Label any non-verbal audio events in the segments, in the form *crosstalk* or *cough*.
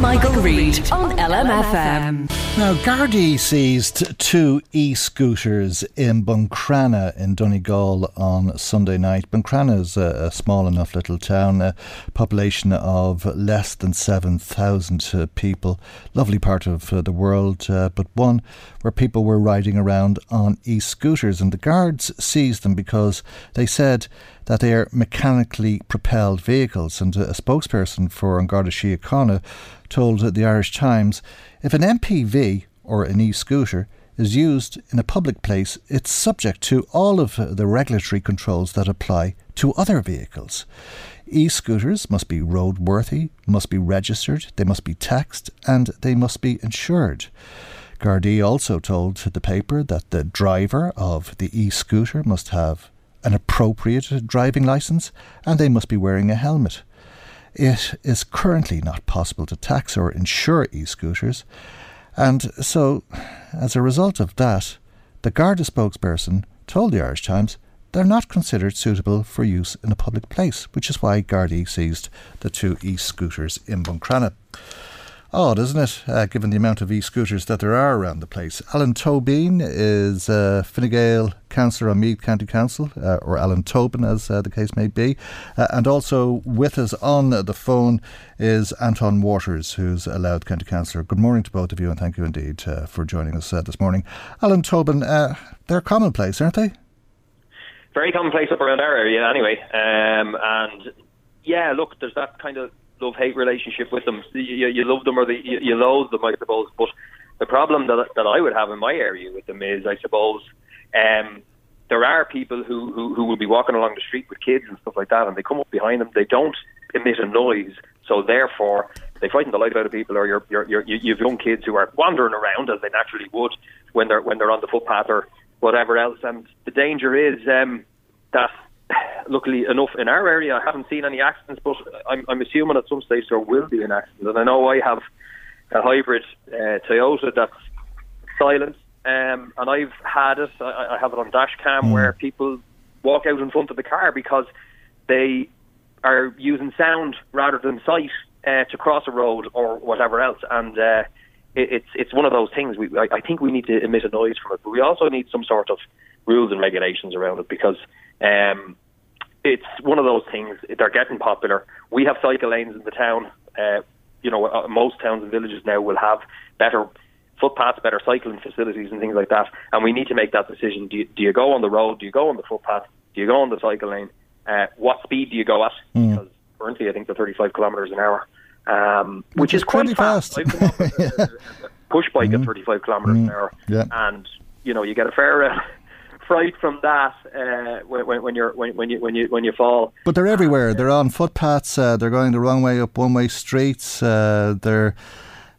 Michael, Reade on LMFM. Now, Gardaí seized two e scooters in Buncrana in Donegal on Sunday night. Buncrana is a, a, small enough little town, a population of less than 7,000 uh, people. Lovely part of uh, the world, uh, but one where people were riding around on e scooters. And the guards seized them because they said that they are mechanically propelled vehicles. And a spokesperson for An Garda Síochána told the Irish Times if an MPV or an e scooter is used in a public place, it's subject to all of the regulatory controls that apply to other vehicles. E scooters must be roadworthy, must be registered, they must be taxed, and they must be insured. Gardaí also told the paper that the driver of the e scooter must have an appropriate driving licence and they must be wearing a helmet. It is currently not possible to tax or insure e scooters, and so, as a result of that, the Garda spokesperson told the Irish Times they're not considered suitable for use in a public place, which is why Gardaí seized the two e scooters in Buncrana odd, isn't it, uh, given the amount of e-scooters that there are around the place. Alan Tobin is uh, Fine Gael councillor on Meath County Council, uh, or Alan Tobin as uh, the case may be. Uh, and also with us on the phone is Antóin Watters, who's a Louth County Councillor. Good morning to both of you and thank you indeed uh, for joining us uh, this morning. Alan Tobin, they're commonplace, aren't they? Very commonplace up around our area anyway. Um, and yeah, look, there's that kind of love hate relationship with them. You, you love them or the, you, you loathe them, I suppose. But the problem that that I would have in my area with them is, I suppose, um, there are people who, who who will be walking along the street with kids and stuff like that, and they come up behind them. They don't emit a noise, so therefore they frighten the life out of people. Or you're, you're, you're, you have young kids who are wandering around as they naturally would when they're when they're on the footpath or whatever else. And the danger is um, that luckily enough in our area, I haven't seen any accidents, but I'm, I'm assuming at some stage there will be an accident. And I know I have a hybrid uh, Toyota that's silent, um, and I've had it. I, I have it on dash cam mm. where people walk out in front of the car because they are using sound rather than sight uh, to cross a road or whatever else, and. Uh, it's it's one of those things. We I, I think we need to emit a noise from it, but we also need some sort of rules and regulations around it because um, it's one of those things. They're getting popular. We have cycle lanes in the town. Uh, you know, uh, most towns and villages now will have better footpaths, better cycling facilities, and things like that. And we need to make that decision. Do you, do you go on the road? Do you go on the footpath? Do you go on the cycle lane? Uh, what speed do you go at? Mm. Because currently, I think they're 35 kilometres an hour, um, which, which, is, quite fast. fast. yeah. *laughs* push bike mm. at 35 kilometres mm. an hour, yeah. and you know you get a fair. Uh, fright from that uh, when, when, you're when, when you when you when you fall. But they're everywhere. They're on footpaths. Uh, they're going the wrong way up one-way streets. Uh, they're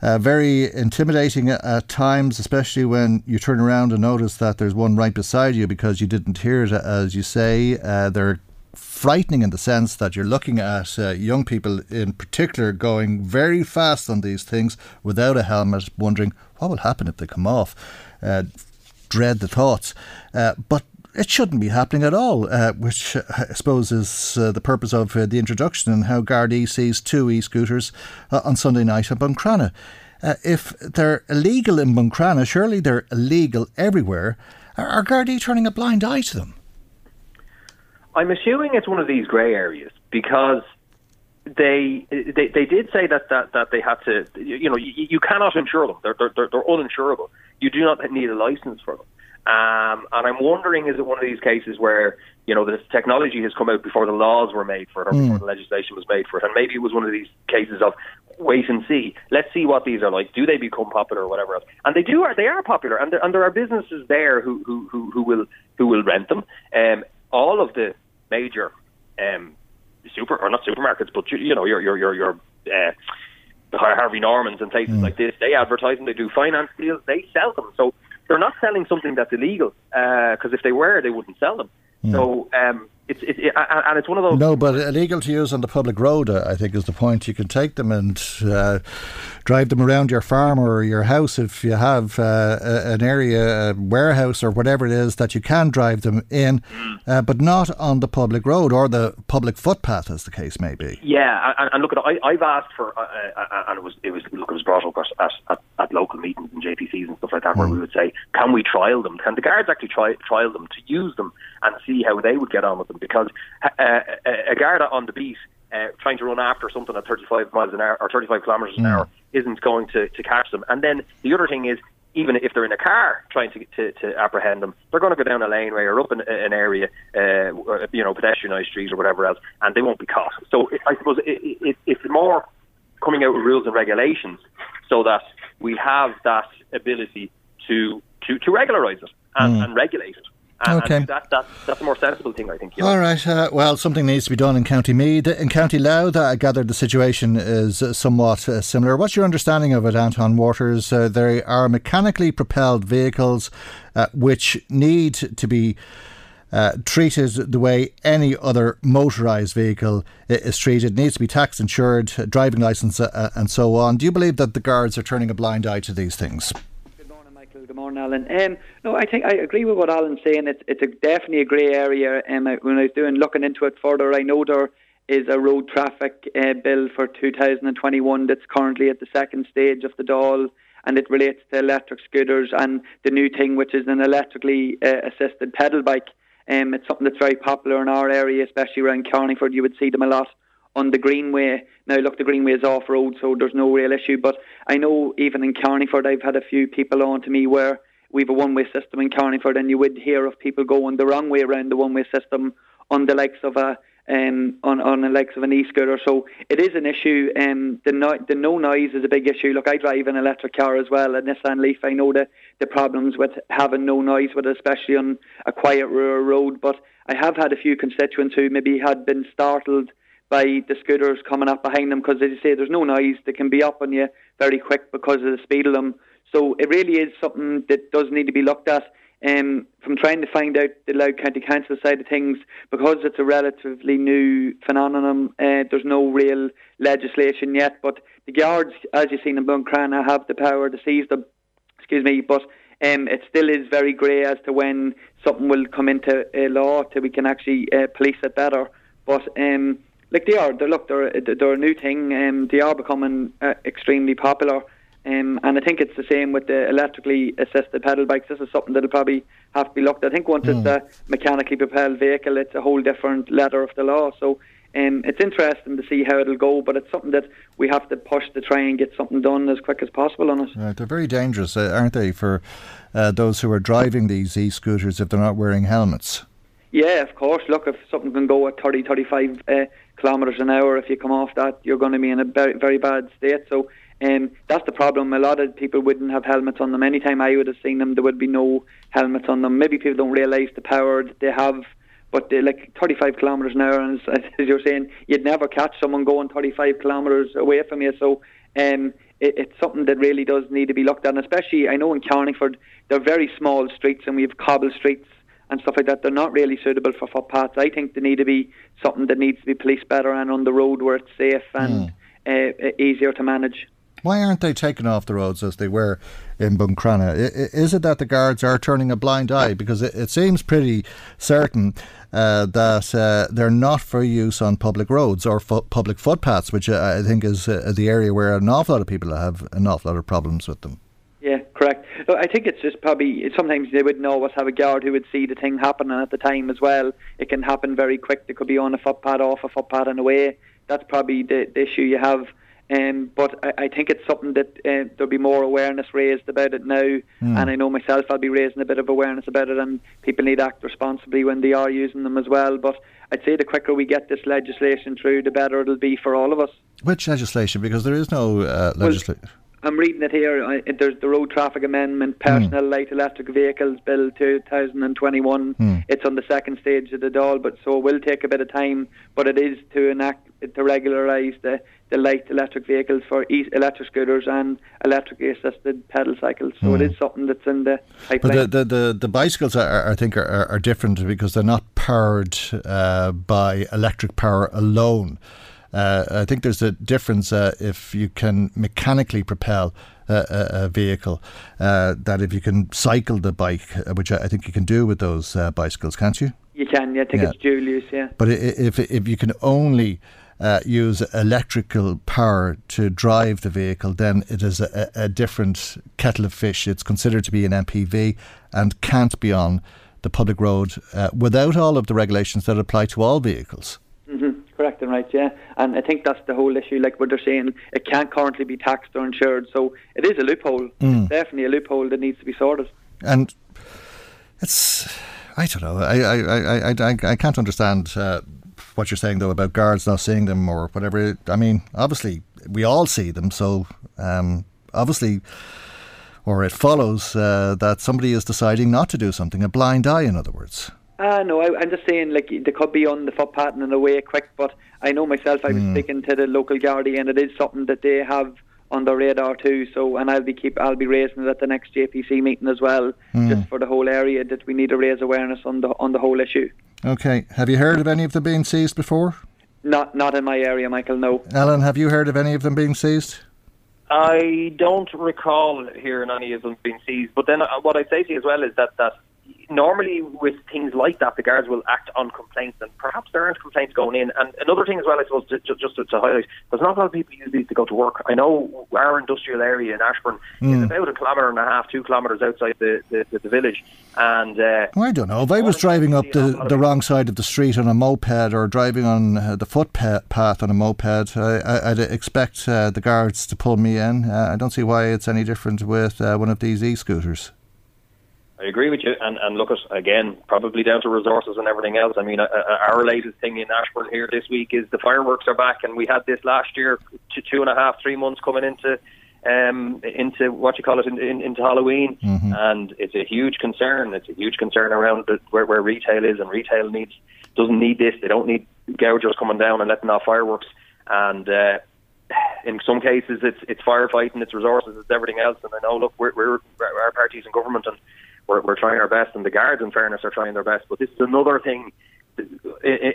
uh, very intimidating at times, especially when you turn around and notice that there's one right beside you because you didn't hear it, as you say. Uh, they're frightening in the sense that you're looking at uh, young people in particular going very fast on these things without a helmet, wondering what will happen if they come off. Uh, dread the thoughts. Uh, but it shouldn't be happening at all, uh, which uh, I suppose is uh, the purpose of uh, the introduction and how Gardaí sees two e scooters uh, on Sunday night at Buncrana. Uh, if they're illegal in Buncrana, surely they're illegal everywhere. Are, are Gardaí turning a blind eye to them? I'm assuming it's one of these grey areas because they, they they did say that, that, that they had to, you know, you, you cannot insure them. They're, they're, they're uninsurable. You do not need a license for them. Um, and I'm wondering, is it one of these cases where you know the technology has come out before the laws were made for it, or mm. before the legislation was made for it, and maybe it was one of these cases of wait and see. Let's see what these are like. Do they become popular or whatever else? And they do. Are they are popular, and there, and there are businesses there who who who, who will who will rent them. Um, all of the major um, super or not supermarkets, but you, you know your your your your uh, Harvey Normans and places mm. like this. They advertise and they do finance deals. They sell them. So they're not selling something that's illegal because uh, if they were, they wouldn't sell them. Mm. So um, it's it, it, and it's one of those. No, but illegal to use on the public road. Uh, I think is the point. You can take them and uh, drive them around your farm or your house if you have uh, an area, a warehouse or whatever it is that you can drive them in, mm. uh, but not on the public road or the public footpath, as the case may be. Yeah, and, and look, I, I've asked for, uh, uh, and it was it was look, it was brought up at, at, at local meetings and JPCs and stuff like that, mm. where we would say, can we trial them? Can the guards actually try trial them to use them and see how they would get on with them? Because uh, a Garda on the beat uh, trying to run after something at 35 miles an hour or 35 kilometres an mm. hour isn't going to, to catch them. And then the other thing is, even if they're in a car trying to, to, to apprehend them, they're going to go down a laneway or up an, an area, uh, you know, pedestrianised streets or whatever else, and they won't be caught. So it, I suppose it, it, it's more coming out with rules and regulations so that we have that ability to to, to regularise it and, mm. and regulate it. And, okay. That, that, that's a more sensible thing, I think. You know? All right. Uh, well, something needs to be done in County Meath. In County Louth, I gather the situation is uh, somewhat uh, similar. What's your understanding of it, Antóin Watters? Uh, there are mechanically propelled vehicles uh, which need to be. Uh, treated the way any other motorised vehicle is treated. It needs to be tax insured, driving licence, and so on. Do you believe that the guards are turning a blind eye to these things? Good morning, Michael. Good morning, Alan. Um, no, I think I agree with what Alan's saying. It's it's a, definitely a grey area. Um, when I was doing looking into it further, I know there is a road traffic uh, bill for 2021 that's currently at the second stage of the Dáil, and it relates to electric scooters and the new thing, which is an electrically uh, assisted pedal bike. Um, it's something that's very popular in our area, especially around Carlingford. You would see them a lot on the Greenway. Now, look, the Greenway is off road, so there's no real issue. But I know even in Carlingford, I've had a few people on to me where we have a one way system in Carlingford, and you would hear of people going the wrong way around the one way system on the likes of a um, on on the likes of an e-scooter. So it is an issue. Um, the no, the no noise is a big issue. Look, I drive an electric car as well, a Nissan Leaf. I know the the problems with having no noise with it, especially on a quiet rural road. But I have had a few constituents who maybe had been startled by the scooters coming up behind them because, as you say, there's no noise. They can be up on you very quick because of the speed of them. So it really is something that does need to be looked at. Um, from trying to find out the Louth County Council side of things, because it's a relatively new phenomenon, uh, there's no real legislation yet. But the guards, as you've seen in Buncrana, have the power to seize them. Excuse me, but um, it still is very grey as to when something will come into uh, law till we can actually uh, police it better. But um, like they are, they're, look, they're they're a new thing. Um, they are becoming uh, extremely popular. Um, and I think it's the same with the electrically assisted pedal bikes. This is something that'll probably have to be looked at. I think once mm. it's a mechanically propelled vehicle, it's a whole different letter of the law. So um, it's interesting to see how it'll go, but it's something that we have to push to try and get something done as quick as possible on it. Right, they're very dangerous, uh, aren't they, for uh, those who are driving these e-scooters if they're not wearing helmets? Yeah, of course. Look, if something can go at 30, 35 uh, kilometres an hour, if you come off that, you're going to be in a very, very bad state. So um, that's the problem. A lot of people wouldn't have helmets on them. Anytime I would have seen them, there would be no helmets on them. Maybe people don't realise the power that they have. But they're like 35 kilometres an hour, and as, as you're saying, you'd never catch someone going 35 kilometres away from you. So um, it, it's something that really does need to be looked at. And especially, I know in Carlingford, they're very small streets, and we have cobble streets and stuff like that. They're not really suitable for footpaths. I think they need to be something that needs to be policed better and on the road where it's safe and mm. uh, easier to manage. Why aren't they taken off the roads as they were in Buncrana? Is it that the guards are turning a blind eye? Because it, seems pretty certain uh, that uh, they're not for use on public roads or fo- public footpaths, which I think is uh, the area where an awful lot of people have an awful lot of problems with them. Yeah, correct. I think it's just probably sometimes they wouldn't always have a guard who would see the thing happening at the time as well. It can happen very quick. They could be on a footpath, off a footpath, and away that's probably the, the issue you have. Um, but I, I think it's something that uh, there'll be more awareness raised about it now, Mm. and I know myself I'll be raising a bit of awareness about it, and people need to act responsibly when they are using them as well. But I'd say the quicker we get this legislation through, the better it'll be for all of us. Which legislation? Because there is no uh, Well, legislation. I'm reading it here. I, there's the Road Traffic Amendment, hmm. Personal Light Electric Vehicles Bill 2021. Hmm. It's on the second stage of the Dáil, but so it will take a bit of time. But it is to enact to regularise the, the light electric vehicles for e- electric scooters and electrically assisted pedal cycles. So it hmm. is something that's in the But pipeline. the, the, the, the bicycles, are, I think, are, are, are different because they're not powered uh, by electric power alone. Uh, I think there's a difference uh, if you can mechanically propel a, a, vehicle, uh, that if you can cycle the bike, uh, which I think you can do with those uh, bicycles, can't you? you can, yeah, I think Yeah. it's use, yeah. But if if you can only uh, use electrical power to drive the vehicle, then it is a, a a different kettle of fish. It's considered to be an MPV and can't be on the public road uh, without all of the regulations that apply to all vehicles. Correct and right, yeah. And I think that's the whole issue. Like what they're saying, it can't currently be taxed or insured. So it is a loophole. It's definitely a loophole that needs to be sorted. And it's, I don't know, I I, I, I, I, I can't understand uh, what you're saying though about guards not seeing them or whatever. I mean, obviously we all see them, so um, obviously, or it follows uh, that somebody is deciding not to do something, a blind eye, in other words. Ah, no, I, I'm just saying, like, they could be on the footpath and in a way quick, but I know myself, I was speaking to the local Gardaí, and it is something that they have on their radar too. So, and I'll be keep, I'll be raising it at the next JPC meeting as well, just for the whole area that we need to raise awareness on the on the whole issue. Okay, have you heard of any of them being seized before? Not not in my area, Michael. No. Alan, have you heard of any of them being seized? I don't recall hearing any of them being seized. But then uh, what I'd say to you as well is that that normally with things like that, the guards will act on complaints, and perhaps there aren't complaints going in. And another thing as well, I suppose, ju- ju- just to, to highlight, there's not a lot of people use these to go to work. I know our industrial area in Ashbourne is about a kilometre and a half, two kilometres outside the, the, the, village, and uh, Well, I don't know. If I was driving up the, the wrong side of the street on a moped or driving on uh, the footpath on a moped, I, I, I'd expect uh, the guards to pull me in. Uh, I don't see why it's any different with uh, one of these e-scooters. I agree with you, and, and look at again, probably down to resources and everything else. I mean, uh, uh, our latest thing in Ashbourne here this week is the fireworks are back, and we had this last year, two, two and a half, three months coming into um, into what you call it in, in, into Halloween, and it's a huge concern. It's a huge concern around the, where, where retail is, and retail needs doesn't need this. They don't need gougers coming down and letting off fireworks, and. Uh, in some cases, it's it's firefighting, it's resources, it's everything else. And I know, look, we're, we're our parties in government, and we're, we're trying our best, and the guards, in fairness, are trying their best. But this is another thing. i- i-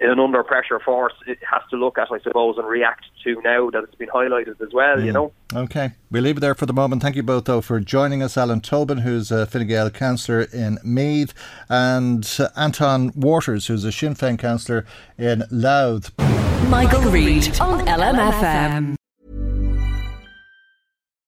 i- An under pressure force it has to look at, I suppose, and react to now that it's been highlighted as well. You know, Okay, we'll leave it there for the moment. Thank you both, though, for joining us. Alan Tobin, who's a Fine Gael councillor in Meath, and uh, Antóin Watters, who's a Sinn Féin councillor in Louth. Michael, Reade on LMFM.